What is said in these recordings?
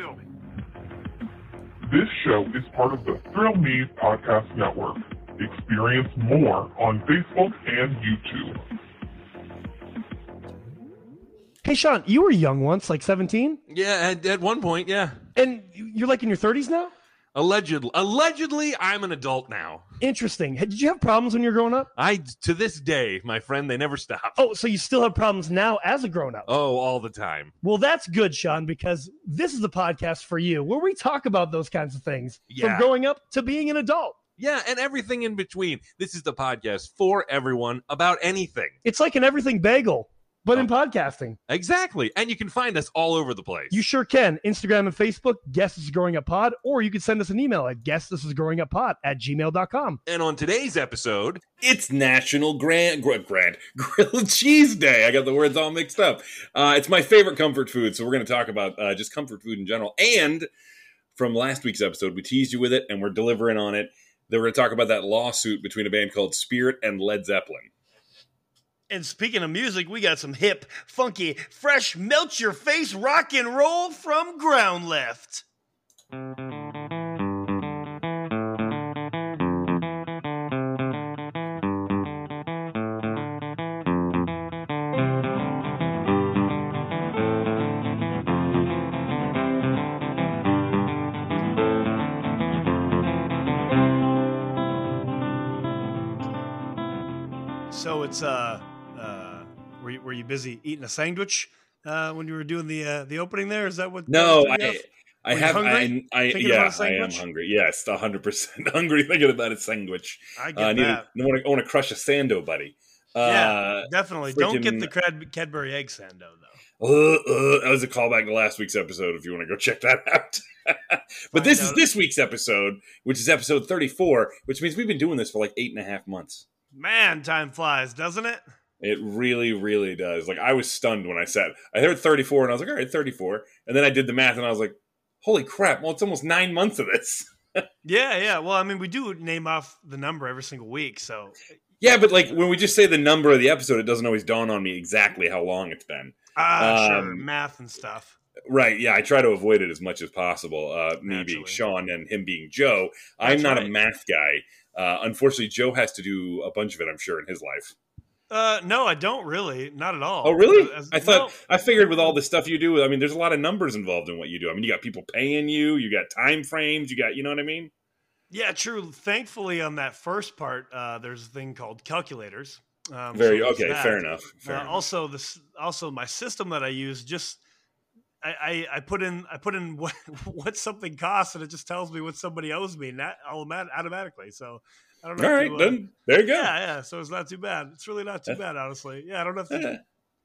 thrill me. This show is part of the Thrill Me Podcast Network. Experience more on Facebook and YouTube. Hey, Sean, you were young once, like 17, Yeah, at, at one point, yeah. and you're like in your 30s now? Allegedly, allegedly, I'm an adult now. Interesting. Did you have problems when you were growing up? I to this day, my friend, they never stop. Oh, so you still have problems now as a grown up? Oh, all the time. Well, that's good, Sean, because this is the podcast for you where we talk about those kinds of things Yeah. from growing up to being an adult. Yeah, and everything in between. This is the podcast for everyone about anything. It's like an everything bagel, but in podcasting. Exactly. And you can find us all over the place. You sure can. Instagram and Facebook, Guess This Is Growing Up Pod, or you can send us an email at Guess This Is Growing Up Pod at gmail.com. and on today's episode, It's National Grand Gr- Grand Grilled Cheese Day. I got the words all mixed up. Uh, it's my favorite comfort food, so we're going to talk about uh, just comfort food in general. And from last week's episode, we teased you with it, and we're delivering on it. Then we're going to talk about that lawsuit between a band called Spirit and Led Zeppelin. And speaking of music, we got some hip, funky, fresh, melt your face rock and roll from Groundlift. So it's uh, you, were you busy eating a sandwich uh, when you were doing the uh, the opening there? Is that what? No, I, the- I have. I, hungry? I yeah, I am hungry. Yes, hundred percent hungry. Thinking about a sandwich. I get Uh, I need. that. A, I want to. I want to crush a sando, buddy. Uh, yeah, definitely. Don't get the Cad- Cadbury egg sando though. Uh, uh, that was a callback to last week's episode. If you want to go check that out. but this is this week's episode, which is episode thirty-four, which means we've been doing this for like eight and a half months. Man, time flies, doesn't it? It really, really does. Like I was stunned when I said I heard thirty-four, and I was like, all right, thirty-four. And then I did the math, and I was like, holy crap! Well, it's almost nine months of this. Yeah, yeah. Well, I mean, we do name off the number every single week, so Yeah, but like when we just say the number of the episode, it doesn't always dawn on me exactly how long it's been. ah, sure, Um, math and stuff. Right. Yeah, I try to avoid it as much as possible. Uh, me being Sean and him being Joe. I'm That's not a math guy. Uh, unfortunately, Joe has to do a bunch of it. I'm sure in his life. Uh, no, I don't really, not at all. Oh, really? As- I thought no. I figured with all the stuff you do. I mean, there's a lot of numbers involved in what you do. I mean, you got people paying you. You got time frames. You got, you know what I mean? Yeah, true. Thankfully, on that first part, uh, there's a thing called calculators. Um, Very so okay. that. Fair enough. Fair Uh, enough. also, this also my system that I use just I, I, I put in I put in what what something costs and it just tells me what somebody owes me automat- automatically. So I don't know. All right, you, uh, then there you go. Yeah, yeah. So it's not too bad. It's really not too bad, honestly. Yeah, I don't have to Yeah.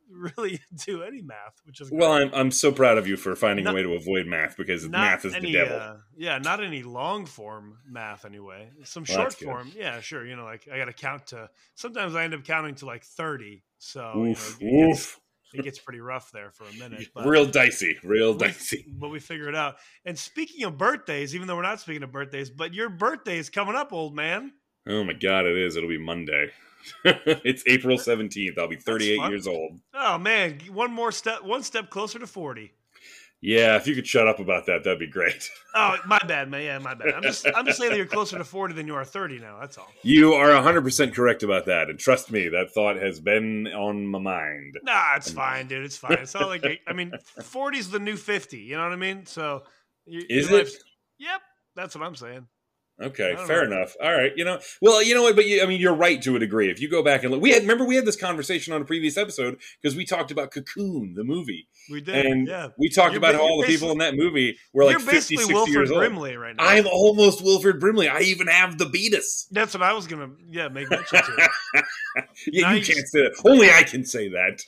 really do any math, which is Well, great. I'm I'm so proud of you for finding Not- a way to avoid math because math is any, the devil. Uh, yeah, not any long form math anyway. Some Well, short form, yeah, sure. You know, like I got to count to. Sometimes I end up counting to like thirty. So you know, it, gets, oof. it gets pretty rough there for a minute. But Real dicey. Real we- dicey. But we figure it out. And speaking of birthdays, even though we're not speaking of birthdays, but your birthday is coming up, old man. Oh my god, it is. It'll be Monday. it's April 17th. I'll be 38 years old. Oh man, one more step, one step closer to forty. Yeah, if you could shut up about that, that'd be great. Oh, my bad, man. Yeah, my bad. I'm just, I'm just saying that you're closer to forty than you are thirty now. That's all. You are 100% correct about that. And trust me, that thought has been on my mind. Nah, it's um, fine, dude. It's fine. It's not like I mean, 40's the new 50. You know what I mean? So, y- Is it? Yep, that's what I'm saying. Okay, fair know. enough. All right, you know, well, you know what, but you, I mean, you're right to a degree. If you go back and look, we had remember we had this conversation on a previous episode because we talked about Cocoon, the movie, We did. and yeah. we talked You're about how all the people in that movie were like you're 50, 60 Wilford years old. Brimley right now. I'm almost Wilford Brimley. I even have diabeetus. That's what I was gonna. Yeah, make mention to. yeah, Now you you can't just- say that. Only I can say that.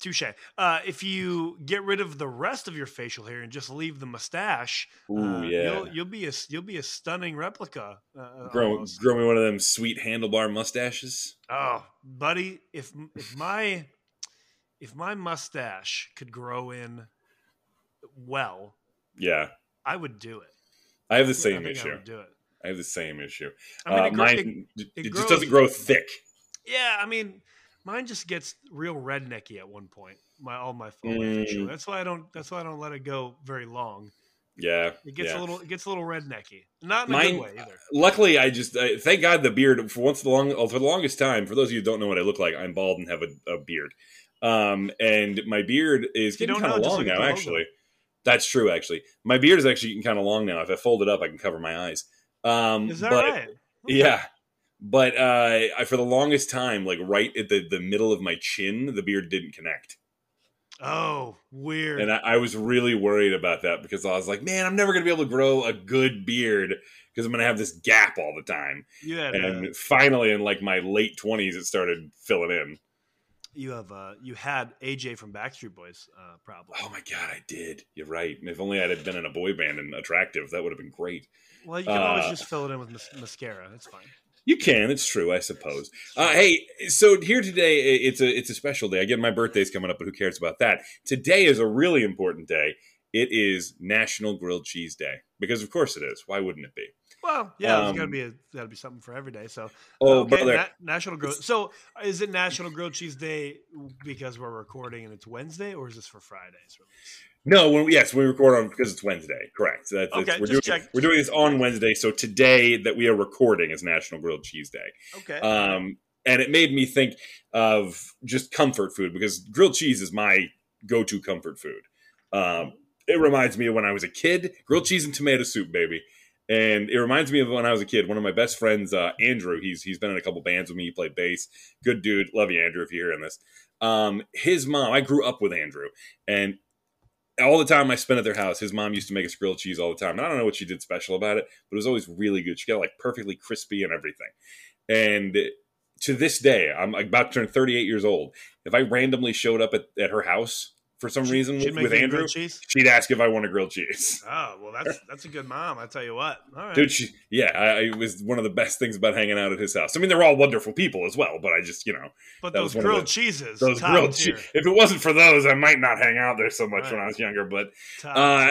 Touche. Uh, if you get rid of the rest of your facial hair and just leave the mustache, Ooh, uh, yeah. you'll, you'll be a you'll be a stunning replica. Uh, Grow, almost. grow me one of them sweet handlebar mustaches. Oh, buddy, if if my if my mustache could grow in well, Yeah, I would do it. I have the I same I issue. would do it. I have the same issue. I mean, uh, it, gro- mine, it- it, it just grows- doesn't grow thick. yeah, I mean, mine just gets real rednecky at one point. My all my, my Mm. That's why I don't. That's why I don't let it go very long. Yeah, It gets yeah. a little it gets a little rednecky. Not in a Mine- good way either. Luckily, I just I, thank God the beard for once the long oh, for the longest time. For those of you who don't know what I look like, I'm bald and have a, a beard. Um, and my beard is getting kind of long now. Actually, that's true. Actually, my beard is actually getting kind of long now. If I fold it up, I can cover my eyes. Um, Is that but, right? Okay. Yeah. But uh, I, for the longest time, like right at the, the middle of my chin, the beard didn't connect. Oh, weird. And I, I was really worried about that because I was like, man, I'm never going to be able to grow a good beard because I'm going to have this gap all the time. Yeah. And uh, finally, in like my late 20s, it started filling in. you have uh, you had AJ from Backstreet Boys uh, problem. Oh my God, I did. You're right. If only I had been in a boy band and attractive, that would have been great. Well, you can always uh, just fill it in with mas- mascara. That's fine. You can. It's true, I suppose. Uh, hey, so here today, it's a it's a special day. Again, my birthday's coming up, but who cares about that? Today is a really important day. It is National Grilled Cheese Day because, of course, it is. Why wouldn't it be? Well, yeah, Um, to be a, got to be something for every day. So, Oh, okay, brother, Na- National Grilled. So, is it National Grilled Cheese Day because we're recording and it's Wednesday, or is this for Friday's release? No. When, yes, we record on because it's Wednesday. Correct. That's, that's- Okay, we're doing check- we're doing this on Wednesday. So today that we are recording is National Grilled Cheese Day. Okay. Um, and it made me think of just comfort food because grilled cheese is my go-to comfort food. Um, it reminds me of when I was a kid, grilled cheese and tomato soup, baby. And it reminds me of when I was a kid. One of my best friends, uh, Andrew, he's he's been in a couple bands with me. He played bass. Good dude. Love you, Andrew, if you're hearing this. Um, his mom, I grew up with Andrew, and all the time I spent at their house, his mom used to make us grilled cheese all the time. And I don't know what she did special about it, but it was always really good. She got like perfectly crispy and everything. And to this day, I'm about to turn 38 years old. If I randomly showed up at, at her house for some She- reason with, with Andrew, she'd ask if I want a grilled cheese. Oh well, that's that's a good mom. I tell you what. All right. Dude, she, yeah, I, it was one of the best things about hanging out at his house. I mean, they're all wonderful people as well, but I just, you know, but those was one of grilled the- cheeses, those grilled cheese. If it wasn't for those, I might not hang out there so much when I was younger. But uh,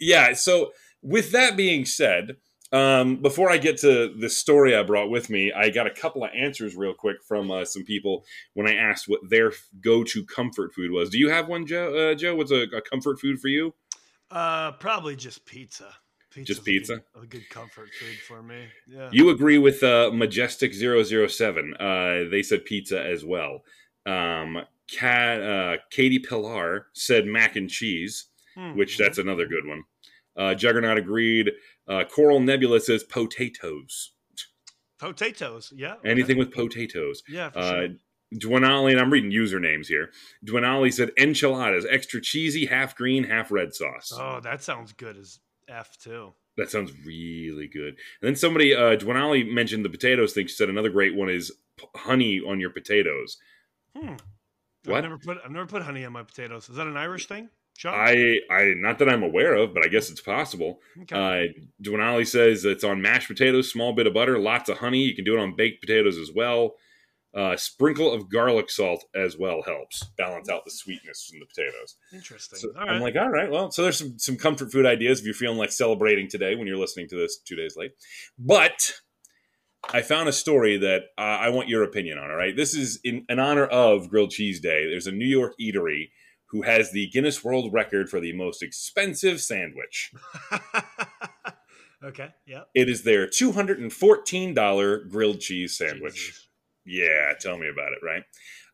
yeah, so with that being said, um, before I get to the story I brought with me, I got a couple of answers real quick from uh, some people when I asked what their go-to comfort food was. Do you have one, Joe? Uh, Joe, what's a, a comfort food for you? Uh, probably just pizza. Pizza's a pizza? good- A good, comfort food for me. Yeah. You agree with uh, Majestic 007. Uh, they said pizza as well. Um, Kat, uh, Katie Pillar said mac and cheese, Hmm. which that's another good one. Uh, Juggernaut agreed. Uh, Coral Nebula says potatoes. potatoes. Yeah. okay. Anything with potatoes. Yeah. For Uh, sure. Dwanali, and I'm reading usernames here. Dwanali said enchiladas, extra cheesy, half green, half red sauce. Oh, that sounds good as f too. That sounds really good. And then somebody, uh, Dwanali mentioned the potatoes thing. She said another great one is p- honey on your potatoes. Hmm. What? I've never put I've never put honey on my potatoes. Is that an Irish thing, Sean? I, I, not that I'm aware of, but I guess it's possible. okay. Uh, Dwanali says it's on mashed potatoes, small bit of butter, lots of honey. You can do it on baked potatoes as well. Uh, sprinkle of garlic salt as well helps balance out the sweetness from the potatoes. Interesting. So I'm like, all right, well, so there's some some comfort food ideas if you're feeling like celebrating today when you're listening to this two days late. But I found a story that uh, I want your opinion on. All right, this is in, in honor of Grilled Cheese Day. There's a New York eatery who has the Guinness World Record for the most expensive sandwich. okay. Yeah. It is their $214 grilled cheese sandwich. Jesus. Yeah, tell me about it, right?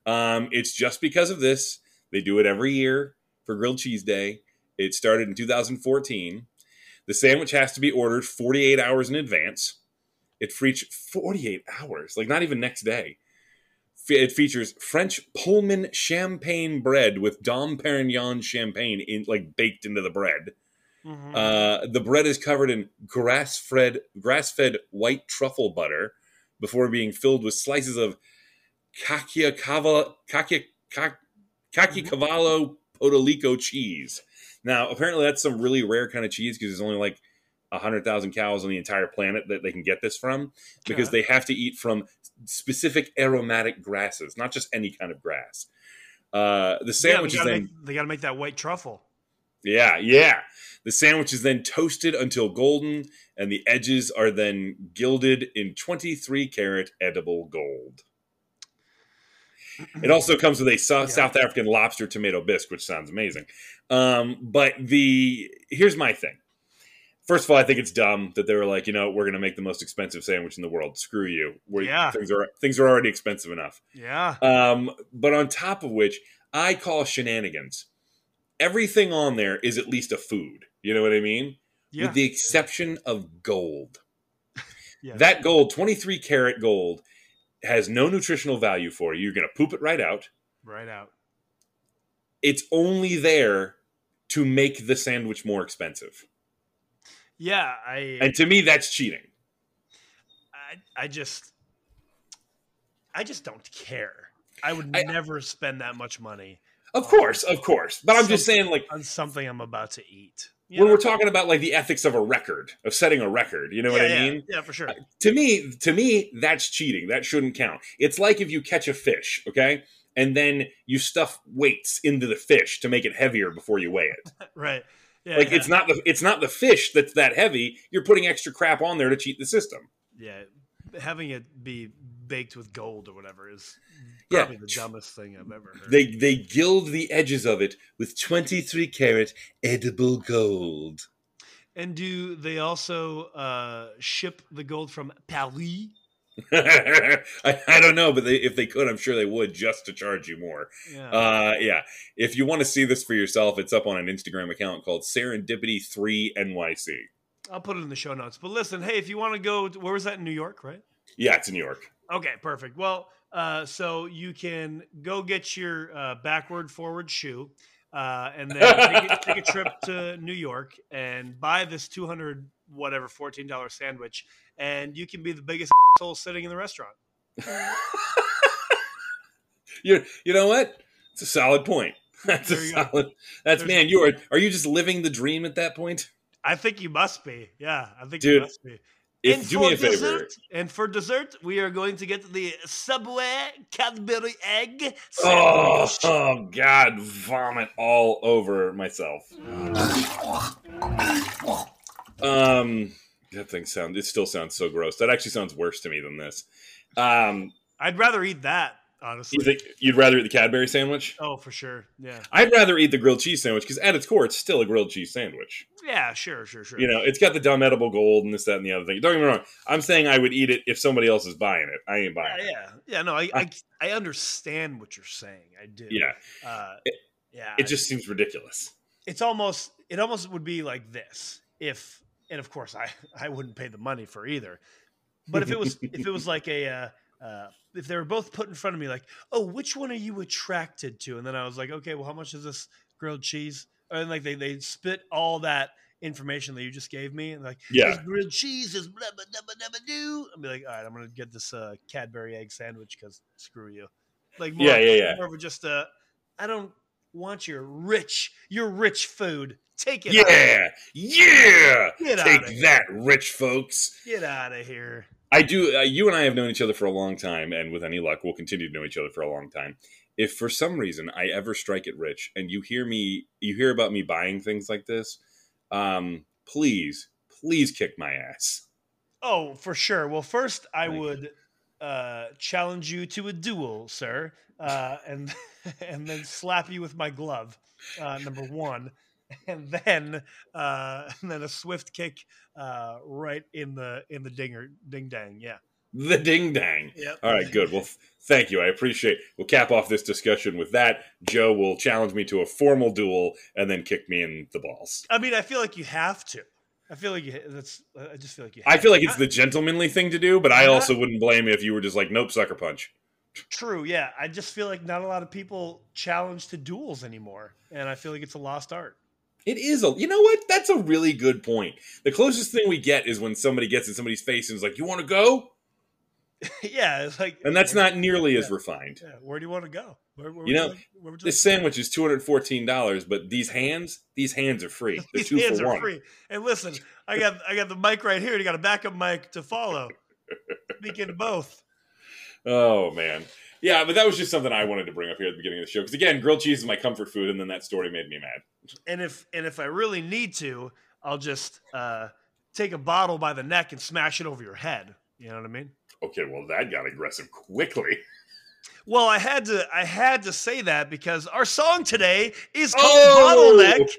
Um, it's just because of this. They do it every year for Grilled Cheese Day. It started in 2014. The sandwich has to be ordered 48 hours in advance. It reached 48 hours, like not even next day. It features French Pullman champagne bread with Dom Perignon champagne in like baked into the bread. Mhm. Uh, the bread is covered in grass-fed grass-fed white truffle butter before being filled with slices of Cacia- Ca- Caciocavallo Podolico cheese. Now, apparently, that's some really rare kind of cheese because it's only like hundred thousand cows on the entire planet that they can get this from because Okay. they have to eat from specific aromatic grasses, not just any kind of grass. Uh, the yeah, sandwich they is gotta, then make, they gotta make that white truffle. yeah, yeah. The sandwich is then toasted until golden, and the edges are then gilded in 23 karat edible gold. It also comes with a Yeah. South African lobster tomato bisque, which sounds amazing. Um, but the here's my thing: First of all, I think it's dumb that they were like, you know, we're going to make the most expensive sandwich in the world. Screw you. we Yeah. things are things are already expensive enough. Yeah. Um, but on top of which, I call shenanigans. Everything on there is at least a food. You know what I mean? Yeah. With the exception of gold. Yeah. That gold, 23 karat gold, has no nutritional value for you. You're going to poop it right out. right out. It's only there to make the sandwich more expensive. Yeah, I And to me, that's cheating. I I just I just don't care. I would I- never spend that much money Of course, of course. But I'm just saying, like, on something I'm about to eat. You when know? we're talking about like the ethics of a record, of setting a record, you know what I yeah, mean? Yeah, for sure. Uh, to me to me that's cheating that shouldn't count it's like if you catch a fish okay and then you stuff weights into the fish to make it heavier before you weigh it Right. Yeah. like yeah. it's not the it's not the fish that's that heavy you're putting extra crap on there to cheat the system yeah, having it be baked with gold or whatever is Yeah. probably the dumbest thing I've ever heard. they they gild the edges of it with 23 karat edible gold and do they also uh, ship the gold from Paris? I, I don't know but they, if they could i'm sure they would just to charge you more Yeah. Uh, yeah. If you want to see this for yourself, it's up on an Instagram account called Serendipity3 NYC. I'll put it in the show notes. But listen, hey, if you want to go, where was that in New York, right? Yeah, it's in New York. Okay, perfect. Well, uh, so you can go get your uh, backward forward shoe, uh, and then take, a- take a trip to New York and buy this two hundred whatever fourteen dollar sandwich, and you can be the biggest asshole sitting in the restaurant. you you know what? It's a solid point. That's There a you go. solid. That's There's- man. You are. Are you just living the dream at that point? I think you must be. Yeah, I think Dude, you must be. If and do for me a favor. dessert, and for dessert, we are going to get the Subway Cadbury egg Oh, oh God! Vomit all over myself. Um, that thing sounds. It still sounds so gross. That actually sounds worse to me than this. Um, I'd rather eat that, honestly. you think you'd rather eat the Cadbury sandwich? oh, for sure. Yeah. I'd rather eat the grilled cheese sandwich because at its core, it's still a grilled cheese sandwich. Yeah, sure, sure, sure. You know, it's got the dumb edible gold and this, that, and the other thing. Don't get me wrong. I'm saying I would eat it if somebody else is buying it. I ain't buying yeah, it. yeah, yeah. No, I, I, I understand what you're saying. I do. Yeah, Uh, It- yeah. it just seems ridiculous. it's almost it almost would be like this if and of course I I wouldn't pay the money for either. But if it was if it was like a uh, uh, if they were both put in front of me like oh which one are you attracted to and then I was like okay well how much is this grilled cheese and like they they spit all that information that you just gave me and like Yeah. grilled cheese is blah blah blah blah blah do I'd be like all right I'm gonna get this uh, Cadbury egg sandwich because screw you like more, Yeah, yeah, yeah. more of just uh I don't want your rich your rich food take it. Yeah, yeah. Get Take that, rich folks. get out of here I do. Uh, you and I have known each other for a long time, and with any luck, we'll continue to know each other for a long time. If for some reason I ever strike it rich, and you hear me, you hear about me buying things like this, um, please, please kick my ass. oh for sure well first I Thank would uh challenge you to a duel sir uh and and then slap you with my glove uh number one and then uh and then a swift kick uh right in the in the dinger ding dang yeah The ding dang. yep All right, good. Well, th- thank you. I appreciate. We'll cap off this discussion with that. Joe will challenge me to a formal duel and then kick me in the balls. I mean I feel like you have to I feel like you that's I just feel like you I feel like it's the gentlemanly thing to do, but I also wouldn't blame you if you were just like, nope, sucker punch. True, yeah. I just feel like not a lot of people challenge to duels anymore, and I feel like it's a lost art. It is a. You know what? That's a really good point. The closest thing we get is when somebody gets in somebody's face and is like, "You want to go?" yeah, it's like, And that's not nearly as refined. Yeah, where do you want to go? Where, where You know, like- you This sandwich is two hundred fourteen dollars, but these hands, these hands are free. They're These two hands for are one. free. And listen, I got I got the mic right here. You got a backup mic to follow. Speaking to both. Oh man, yeah, but that was just something I wanted to bring up here at the beginning of the show because again, grilled cheese is my comfort food, and then that story made me mad. And if and if I really need to, I'll just uh, take a bottle by the neck and smash it over your head. You know what I mean? Okay, well that got aggressive quickly. Well, I had to I had to say that because our song today is called Oh! Bottleneck,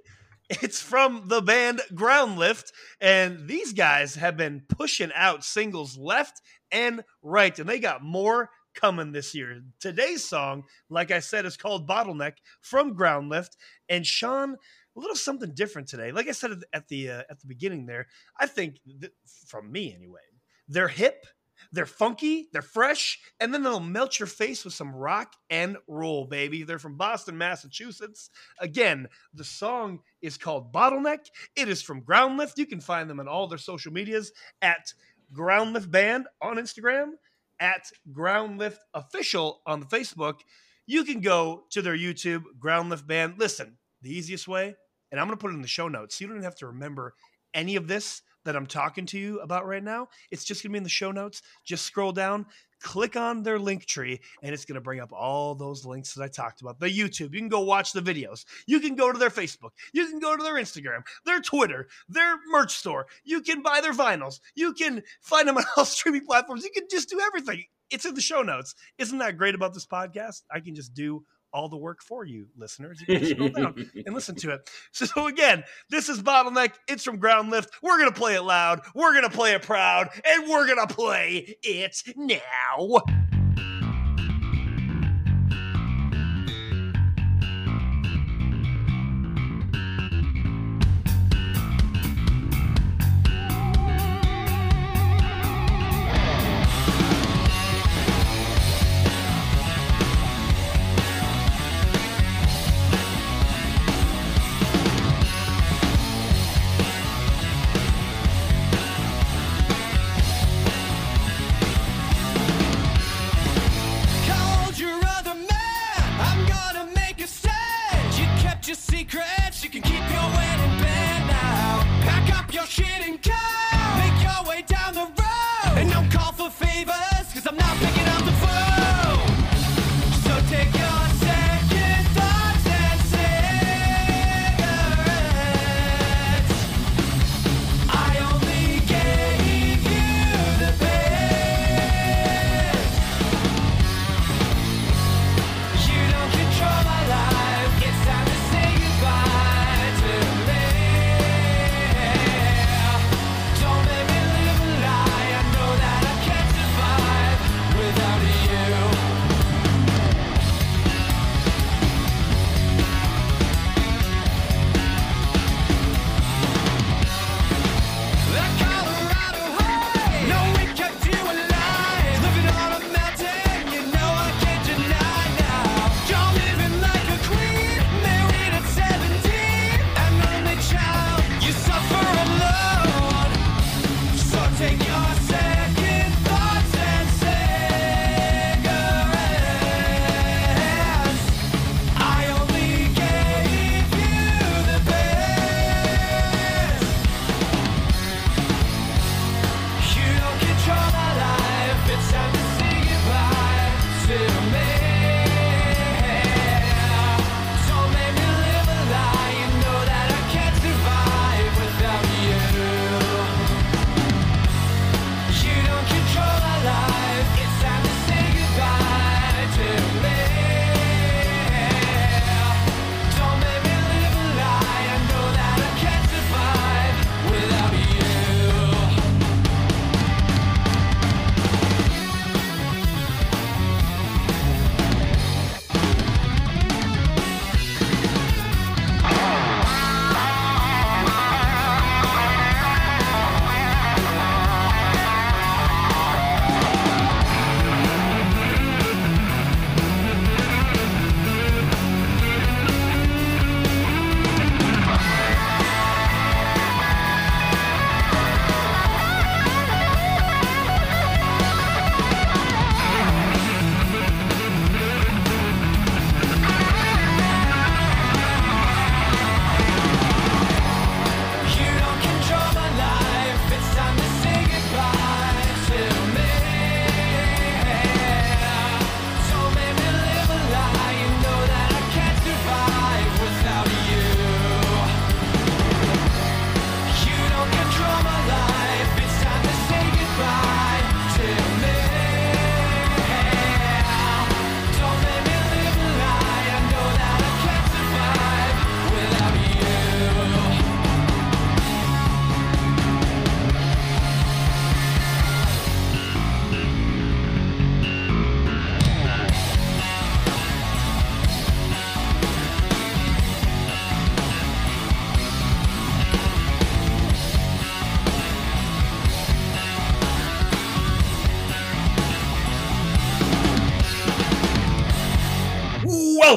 It's from the band Groundlift, and these guys have been pushing out singles left and right, and they got more coming this year. Today's song, like I said, is called Bottleneck from Groundlift, and Sean a little something different today. Like I said at the uh, at the beginning there, I think th- from me anyway, they're hip, they're funky, they're fresh, and then they'll melt your face with some rock and roll, baby. They're from Boston, Massachusetts. Again, the song is called Bottleneck. It is from Groundlift. You can find them on all their social medias at Groundlift Band on Instagram, at Groundlift Official on the Facebook. You can go to their YouTube, Groundlift Band. Listen, the easiest way, and I'm going to put it in the show notes. So you don't have to remember any of this that I'm talking to you about right now. It's just going to be in the show notes. Just scroll down, click on their link tree, and it's going to bring up all those links that I talked about. The YouTube, you can go watch the videos. You can go to their Facebook. You can go to their Instagram, their Twitter, their merch store. You can buy their vinyls. You can find them on all streaming platforms. You can just do everything. It's in the show notes. Isn't that great about this podcast? I can just do all the work for you, listeners. You can scroll down and listen to it. So again, this is Bottleneck. It's from Ground Lift. We're gonna play it loud. We're gonna play it proud, and we're gonna play it now.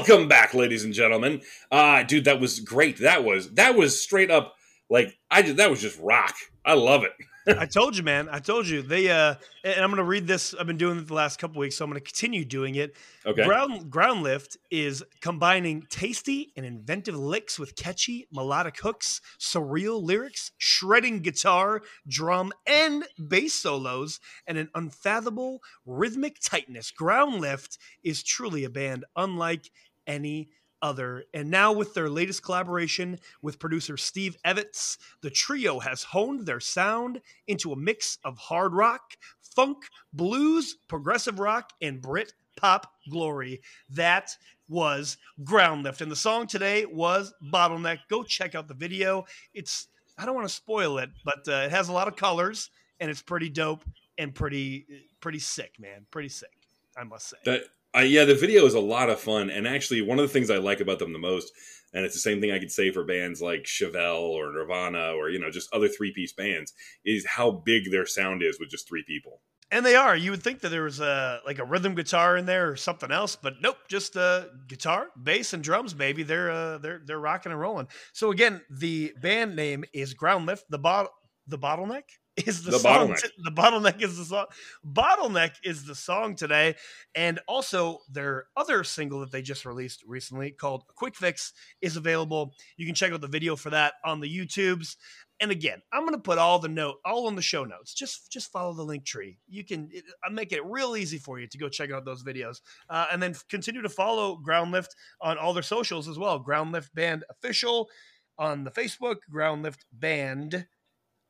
Welcome back, ladies and gentlemen. Uh dude, that was great. That was that was straight up like I did that was just rock. I love it. I told you, man. I told you. They uh and I'm gonna read this. I've been doing it the last couple weeks, so I'm gonna continue doing it. Okay. Ground Ground Lift is combining tasty and inventive licks with catchy melodic hooks, surreal lyrics, shredding guitar, drum, and bass solos, and an unfathomable rhythmic tightness. Ground Lift is truly a band unlike any other. And now, with their latest collaboration with producer Steve Evans, the trio has honed their sound into a mix of hard rock, funk, blues, progressive rock, and Brit pop glory. That was Ground Lift. And the song today was Bottleneck. Go check out the video. It's, I don't want to spoil it, but uh, it has a lot of colors and it's pretty dope and pretty, pretty sick, man. Pretty sick, I must say. That uh, yeah, the video is a lot of fun, and actually, one of the things I like about them the most, and it's the same thing I could say for bands like Chevelle or Nirvana or you know just other three piece bands, is how big their sound is with just three people. And they are. You would think that there was a like a rhythm guitar in there or something else, but nope, just uh, guitar, bass, and drums. Baby, they're uh, they're they're rocking and rolling. So again, the band name is Ground Lift. The bot the bottleneck is the, The song. Bottleneck. the bottleneck is the song. Bottleneck is the song today, and also their other single that they just released recently called "Quick Fix" is available. You can check out the video for that on the YouTubes. And again, I'm going to put all the note all on the show notes. Just just follow the link tree. You can it, I make it real easy for you to go check out those videos, uh, and then continue to follow Ground Lift on all their socials as well. Ground Lift Band official on the Facebook, Ground Lift Band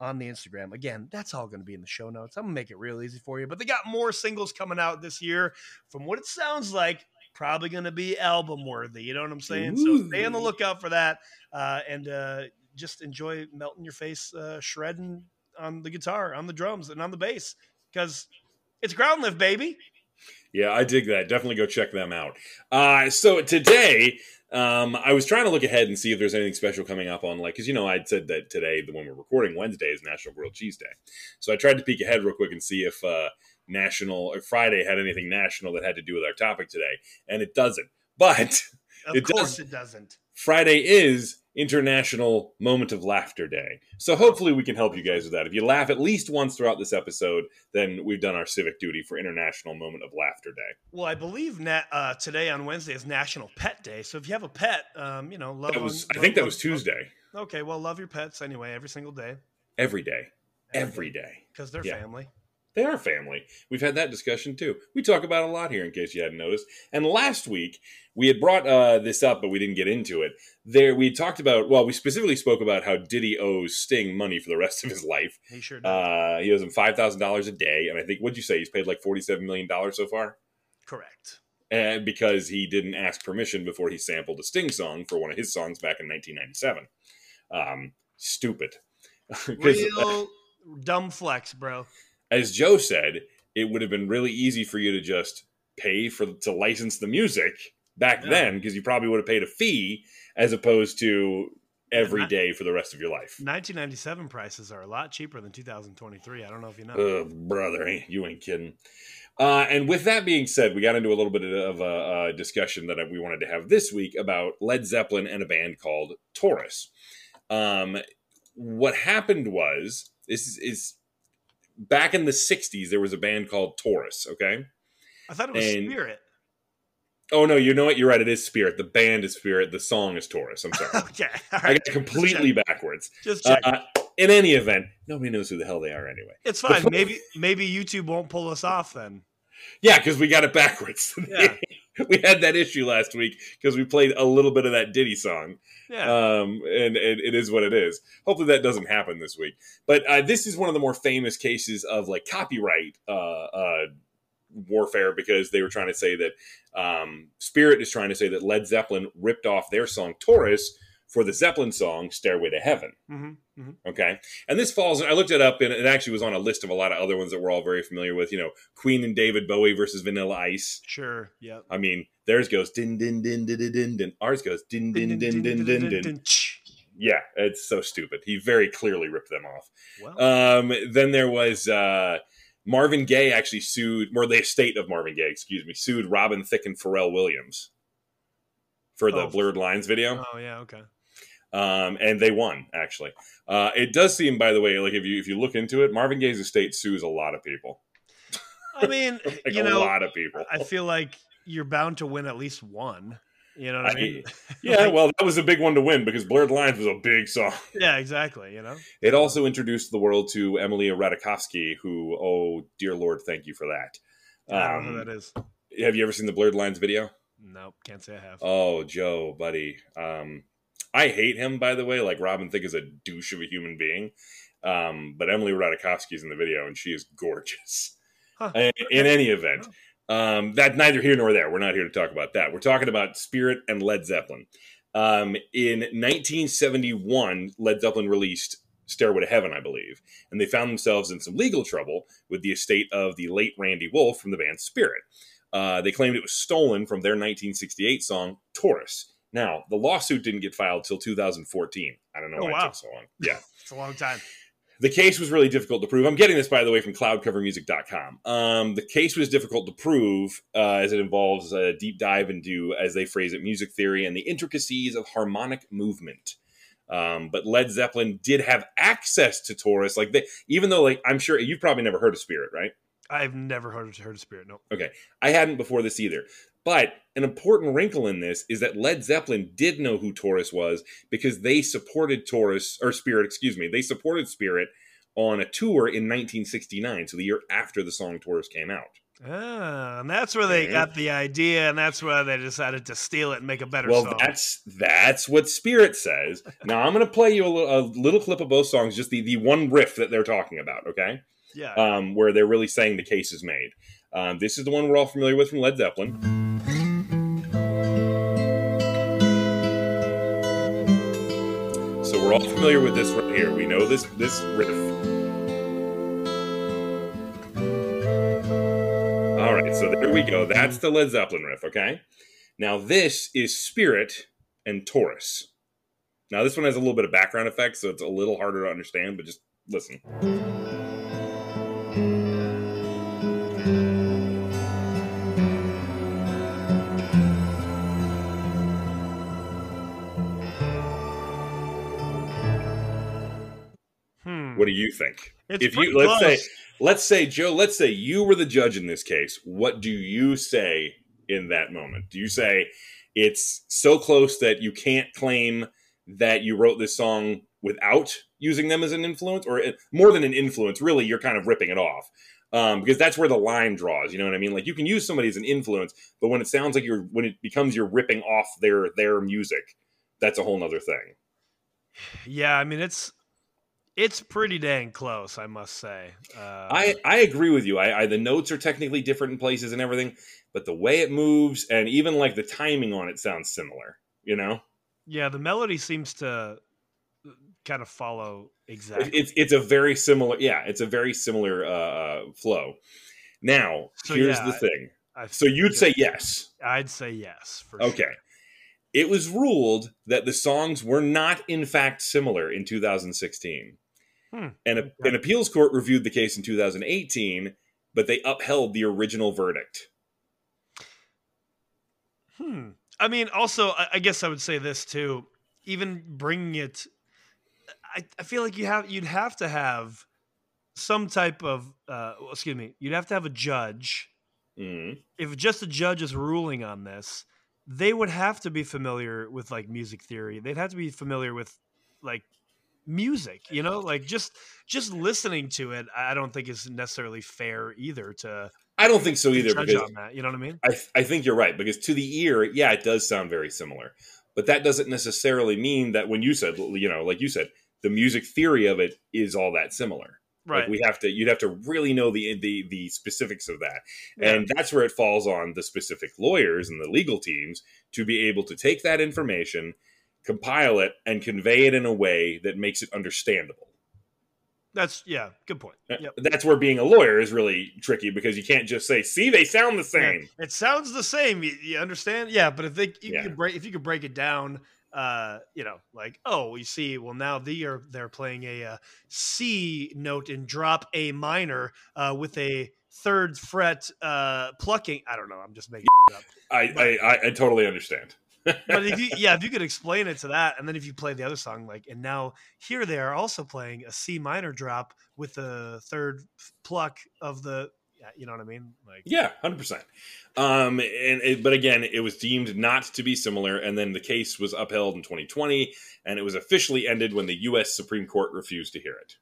on the Instagram. Again, that's all going to be in the show notes. I'm going to make it real easy for you. But they got more singles coming out this year. From what it sounds like, probably going to be album worthy. You know what I'm saying? So stay on the lookout for that uh, and uh, just enjoy melting your face, uh, shredding on the guitar, on the drums, and on the bass because it's ground lift, baby. Yeah, I dig that. Definitely go check them out. Uh, so today, um, I was trying to look ahead and see if there's anything special coming up on, like, because you know, I'd said that today, the when we're recording Wednesday, is National Grilled Cheese Day. So I tried to peek ahead real quick and see if uh, National or Friday had anything national that had to do with our topic today, and it doesn't. But Of It course does- it doesn't. Friday is International Moment of Laughter Day. So hopefully we can help you guys with that. If you laugh at least once throughout this episode, then we've done our civic duty for International Moment of Laughter Day. Well, I believe na- uh, today on Wednesday is National Pet Day. So if you have a pet, um, you know, love That was on- I love- think that love- was Tuesday. Okay, well, love your pets anyway, every single day. Every day. Every day. Because they're Yeah. family. They are family. We've had that discussion too. We talk about it a lot here, in case you hadn't noticed. And last week we had brought uh, this up, but we didn't get into it. There, we talked about. Well, we specifically spoke about how Diddy owes Sting money for the rest of his life. He sure does. Uh, he owes him five thousand dollars a day, and I think what'd you say? He's paid like forty-seven million dollars so far, Correct. and because he didn't ask permission before he sampled a Sting song for one of his songs back in nineteen ninety-seven. Um, stupid. Real dumb flex, bro. As Joe said, it would have been really easy for you to just pay for to license the music back Yeah. then because you probably would have paid a fee as opposed to every day for the rest of your life. 1997 prices are a lot cheaper than 2023. I don't know if you know. Oh, brother, you ain't kidding. Uh, and with that being said, we got into a little bit of a, a discussion that we wanted to have this week about Led Zeppelin and a band called Taurus. Um, what happened was this is, is back in the '60s. There was a band called Taurus. Okay. I thought it was and- Spirit. Oh no, you know what? You're right. It is Spirit. The band is Spirit. The song is Taurus. I'm sorry. okay. All I got completely backwards. Just. Uh, in any event, nobody knows who the hell they are anyway. it's fine. Maybe maybe YouTube won't pull us off then. Yeah, because we got it backwards. Yeah. we had that issue last week because we played a little bit of that Diddy song. Yeah. Um, and, and it is what it is. Hopefully that doesn't happen this week. But uh, this is one of the more famous cases of like copyright uh, uh, warfare because they were trying to say that um, Spirit is trying to say that Led Zeppelin ripped off their song Taurus for the Zeppelin song Stairway to Heaven. hmm hmm Okay. And this falls, I looked it up and it actually was on a list of a lot of other ones that we're all very familiar with. You know, Queen and David Bowie versus Vanilla Ice. Sure. Yep. I mean, theirs goes din din din din din din. Ours goes din din din din din din. Yeah, it's so stupid. He very clearly ripped them off. Well, Um, then there was uh, Marvin Gaye actually sued, or the estate of Marvin Gaye, excuse me, sued Robin Thicke and Pharrell Williams. for the Oh. Blurred Lines video, Oh yeah, okay. Um, and they won actually. Uh, it does seem, by the way, like if you if you look into it, Marvin Gaye's estate sues a lot of people, I mean, like you a know, lot of people. I feel like you're bound to win at least one. You know what I, I- mean? yeah, Like- well, that was a big one to win because Blurred Lines was a big song. yeah, exactly. You know, It also introduced the world to Emilia Ratajkowski, who, oh dear lord, thank you for that. Know who Um, that is. have you ever seen the Blurred Lines video? Nope, can't say I have. Oh, Joe, buddy. Um, I hate him, by the way. Like Robin Thicke is a douche of a human being. Um, but Emily Ratajkowski's in the video, and she is gorgeous. Huh. In, in any event, um, that neither here nor there. We're not here to talk about that. We're talking about Spirit and Led Zeppelin. Um, in 1971, Led Zeppelin released Stairway to Heaven, I believe, and they found themselves in some legal trouble with the estate of the late Randy Wolfe from the band Spirit. Uh, they claimed it was stolen from their 1968 song Taurus. Now, the lawsuit didn't get filed till 2014. I don't know Oh, why it took so long. Yeah. It's a long time. The case was really difficult to prove. I'm getting this, by the way, from cloudcovermusic.com. Um, the case was difficult to prove uh, as it involves a deep dive into, as they phrase it, music theory and the intricacies of harmonic movement. Um, but Led Zeppelin did have access to Taurus. Like they, even though, like I'm sure you've probably never heard of Spirit, right? I've never heard of, heard of Spirit. Nope. Okay. I hadn't before this either. But an important wrinkle in this is that Led Zeppelin did know who Taurus was because they supported Taurus or Spirit, excuse me, they supported Spirit on a tour in 1969, so the year after the song Taurus came out. Ah, and that's where they Yeah. got the idea, and that's where they decided to steal it and make a better song. Well, song. that's that's what Spirit says. Now I'm going to play you a little, a little clip of both songs, just the the one riff that they're talking about. Okay, yeah. um, where they're really saying the case is made. Um, this is the one we're all familiar with from Led Zeppelin. So we're all familiar with this right here. We know this this riff. All right, so there we go. That's the Led Zeppelin riff. Okay. Now this is Spirit and Taurus. Now this one has a little bit of background effects, so it's a little harder to understand. But just listen. What do you think? It's if you- let's close. say- Let's say, Joe, let's say you were the judge in this case. What do you say in that moment? Do you say it's so close that you can't claim that you wrote this song without using them as an influence, or more than an influence? Really, you're kind of ripping it off. Um, because that's where the line draws. You know what I mean? Like you can use somebody as an influence, but when it sounds like you're when it becomes you're ripping off their their music, that's a whole nother thing. Yeah, I mean it's it's pretty dang close, I must say. Uh, I, I agree with you. I, I the notes are technically different in places and everything, but the way it moves and even like the timing on it sounds similar. You know, yeah, the melody seems to kind of follow exactly. it's it's a very similar. Yeah, it's a very similar uh, uh, flow. Now, So, here's yeah, the thing. I, So you'd say yes. I'd say yes for Okay. sure. It was ruled that the songs were not, in fact, similar in 2016. Hmm, And a, an appeals court reviewed the case in 2018, but they upheld the original verdict. Hmm. I mean, also, I, guess I would say this too. Even bringing it, I, I feel like you have you'd have to have some type of uh, excuse me, you'd have to have a judge. Mhm. If just a judge is ruling on this, they would have to be familiar with like music theory. They'd have to be familiar with like music. You know, like just just listening to it. I don't think is necessarily fair either to I don't think so either because on that. You know what I mean? I, I think you're right because to the ear, yeah, it does sound very similar, but that doesn't necessarily mean that when you said, you know, like you said, the music theory of it is all that similar. Right. Like we have to, you'd have to really know the the the specifics of that, Yeah. and that's where it falls on the specific lawyers and the legal teams to be able to take that information, compile it, and convey it in a way that makes it understandable. That's yeah. Good point. Uh, Yep. That's where being a lawyer is really tricky because you can't just say, "See, they sound the same." It sounds the same. You, you understand? Yeah, but if they you Yeah. could break if you could break it down, uh, you know, like oh, you see, well now they are they're playing a uh, C note in drop A minor uh, with a third fret uh, plucking. I don't know. I'm just making it up. I, I, I, I totally understand. But if you yeah, if you could explain it to that, and then if you play the other song, like, and now here they are also playing a C minor drop with the third pluck of the, you know what I mean? Like, Yeah, hundred percent. Um, and it, but again, it was deemed not to be similar, and then the case was upheld in 2020, and it was officially ended when the U.S. Supreme Court refused to hear it.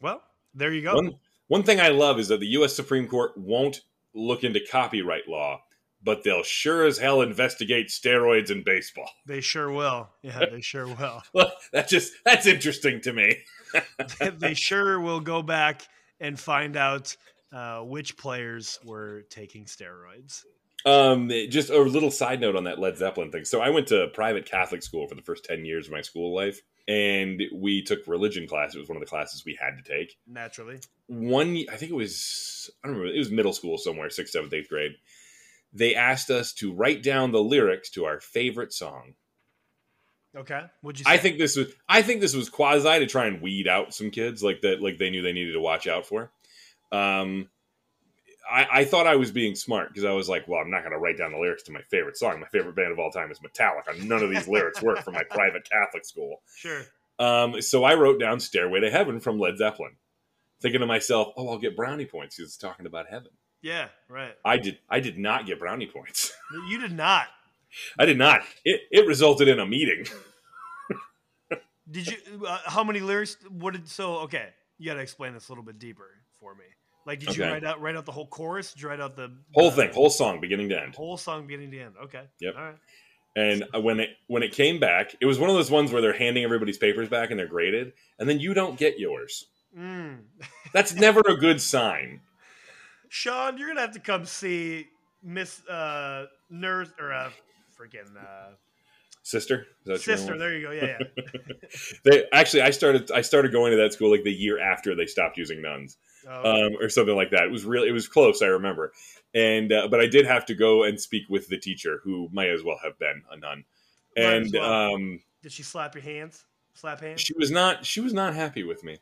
well, there you go. One one thing I love is that the U.S. Supreme Court won't look into copyright law, but they'll sure as hell investigate steroids in baseball. They sure will. Yeah, they sure will. Well, that just that's interesting to me. they sure will go back and find out uh, which players were taking steroids. Um, just a little side note on that Led Zeppelin thing. So I went to private Catholic school for the first ten years of my school life, and we took religion class. It was one of the classes we had to take. Naturally. One, I think it was I don't remember. It was middle school somewhere, sixth, seventh, eighth grade. They asked us to write down the lyrics to our favorite song. Okay. Would you? I think this was I think this was quasi to try and weed out some kids like that like they knew they needed to watch out for. Um I, I thought I was being smart because I was like, well, I'm not going to write down the lyrics to my favorite song. My favorite band of all time is Metallica. None of these lyrics work for my private Catholic school. Sure. Um, so I wrote down "Stairway to Heaven" from Led Zeppelin, thinking to myself, "Oh, I'll get brownie points because it's talking about heaven." Yeah. Right. I did. I did not get brownie points. You did not. I did not. It it resulted in a meeting. Did you? Uh, how many lyrics? What did? So okay, you got to explain this a little bit deeper for me. Like, did you write out write out the whole chorus? Did you write out the Whole the thing, whole song, beginning to end. whole song beginning to end? Okay. Yep. All right. And when it when it came back, it was one of those ones where they're handing everybody's papers back and they're graded, and then you don't get yours. Mm. That's never a good sign. Sean, you're gonna have to come see Miss uh, Nurse or uh, freaking uh, Sister, Is that sister. There you go. Yeah, yeah. They actually, I started I started going to that school like the year after they stopped using nuns. Oh, um, or something like that. It was really, it was close. I remember, and uh, but I did have to go and speak with the teacher, who might as well have been a nun, Might and well. um, Did she slap your hands? Slap hands? she was not, she was not happy with me,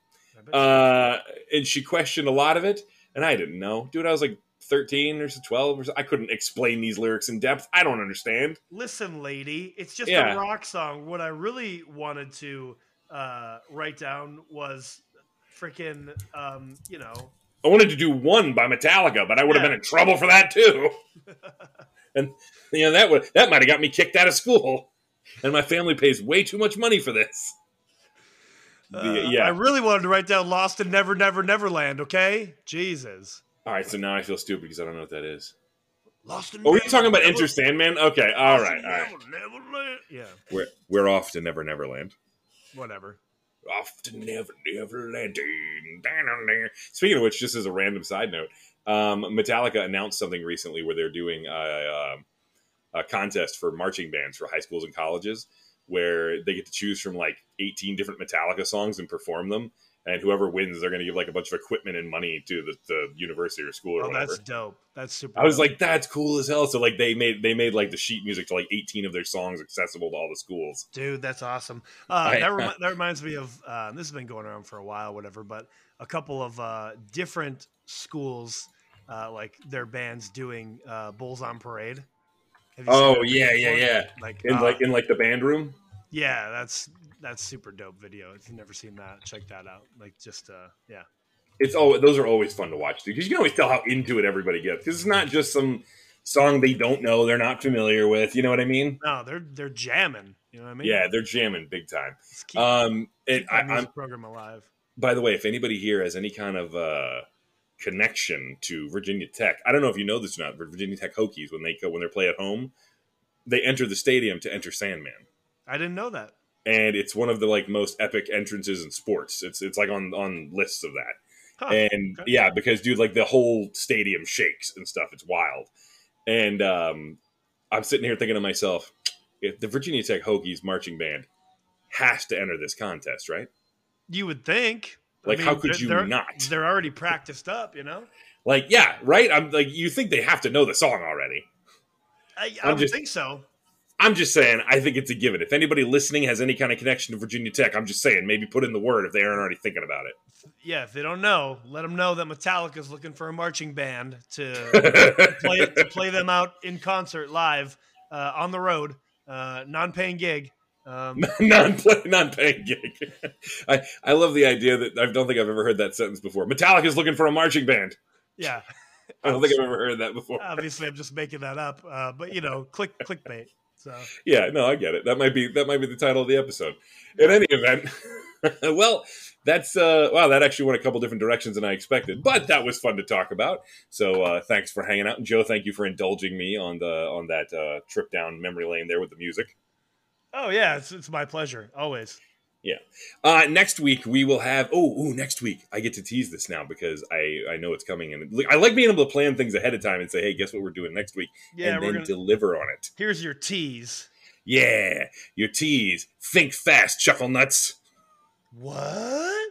uh, and she questioned a lot of it, and I didn't know, dude. I was like thirteen or twelve, or so. I couldn't explain these lyrics in depth. I don't understand. Listen, lady, it's just Yeah. a rock song. What I really wanted to uh, write down was freaking, um, you know, I wanted to do one by Metallica, but I would have Yeah. been in trouble for that too. and you know that would that might have got me kicked out of school, and my family pays way too much money for this. The- uh, yeah. I really wanted to write down "Lost in Never, Never, Neverland." Okay, Jesus, All right, so now I feel stupid because I don't know what that is. Lost in. Oh, we're Never, talking about Never- Enter Sandman? Okay, all Lost right, all right. Never, Neverland. Yeah, We're we're off to Never Neverland. whatever. Off to Never Neverland. Speaking of which, just as a random side note, um, Metallica announced something recently where they're doing a, a, a contest for marching bands for high schools and colleges, where they get to choose from like 18 different Metallica songs and perform them. And whoever wins, they're going to give like a bunch of equipment and money to the, the university or school or Oh, whatever. that's dope. That's super. I was dope. like, that's cool as hell. So like they made they made like the sheet music to like 18 of their songs accessible to all the schools. Dude, that's awesome. Uh, that, remi- that reminds me of uh, this has been going around for a while, whatever. But a couple of uh, different schools, uh, like their bands doing uh, Bulls on Parade. Have you seen Oh yeah, yeah, yeah. Like, In uh, like in like the band room. Yeah, that's that's super dope video. If you've never seen that, check that out. Like, just uh, yeah, It's oh those are always fun to watch too, because you can always tell how into it everybody gets because it's not just some song they don't know they're not familiar with. You know what I mean? no, they're they're jamming. You know what I mean? Yeah, they're jamming big time. Keep, Um, and keep I, i'm program alive. by the way, if anybody here has any kind of uh, connection to Virginia Tech, I don't know if you know this or not, but Virginia Tech Hokies when they go when they play at home, they enter the stadium to enter Sandman. I didn't know that. and it's one of the like most epic entrances in sports. It's it's like on on lists of that. Huh. And okay. yeah, because dude, like the whole stadium shakes and stuff. It's wild. And um, I'm sitting here thinking to myself, if the Virginia Tech Hokies marching band has to enter this contest, right? You would think. I Like, how could you they're- not? They're already practiced up, you know. Like, yeah, right. I'm like, you think they have to know the song already? I, I would just- think so. I'm just saying, I think it's a given. If anybody listening has any kind of connection to Virginia Tech, I'm just saying, maybe put in the word if they aren't already thinking about it. Yeah, if they don't know, let them know that Metallica's looking for a marching band to play to play them out in concert live uh, on the road, uh, non-paying gig. Um, non non-paying gig. I I love the idea that I don't think I've ever heard that sentence before. Metallica's looking for a marching band. yeah, I don't think I've ever heard that before. obviously I'm just making that up, uh, but you know, click clickbait. So Yeah, no, I get it. That might be that might be the title of the episode. In any event, well, that's uh wow, that actually went a couple different directions than I expected. But that was fun to talk about. So uh thanks for hanging out. And Joe, thank you for indulging me on the on that uh trip down memory lane there with the music. oh yeah, it's it's my pleasure always. Uh, next week we will have. Oh, ooh, next week I get to tease this now because I I know it's coming, and I like being able to plan things ahead of time and say, hey, guess what we're doing next week, Yeah, and then gonna. deliver on it. Here's your tease. Yeah, your tease. Think fast, chuckle nuts. What?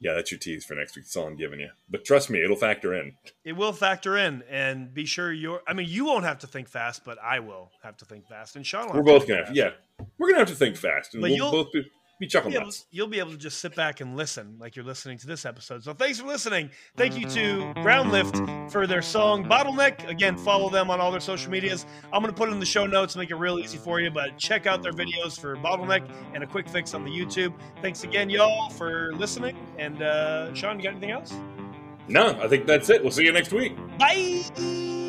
Yeah, that's your tease for next week. That's all I'm giving you. But trust me, it'll factor in. It will factor in, and be sure you're. I mean, you won't have to think fast, but I will have to think fast, and Sean. Will We're have both to gonna have, fast. yeah, we're gonna have to think fast, and But we'll both be, be You'll be, able, nuts. you'll be able to just sit back and listen like you're listening to this episode. So thanks for listening. Thank you to Groundlift for their song Bottleneck. Again, follow them on all their social medias. I'm going to put it in the show notes, to make it real easy for you, but check out their videos for Bottleneck and a quick fix on the YouTube. Thanks again, y'all, for listening. And uh, Sean, you got anything else? No, I think that's it. We'll see you next week. Bye.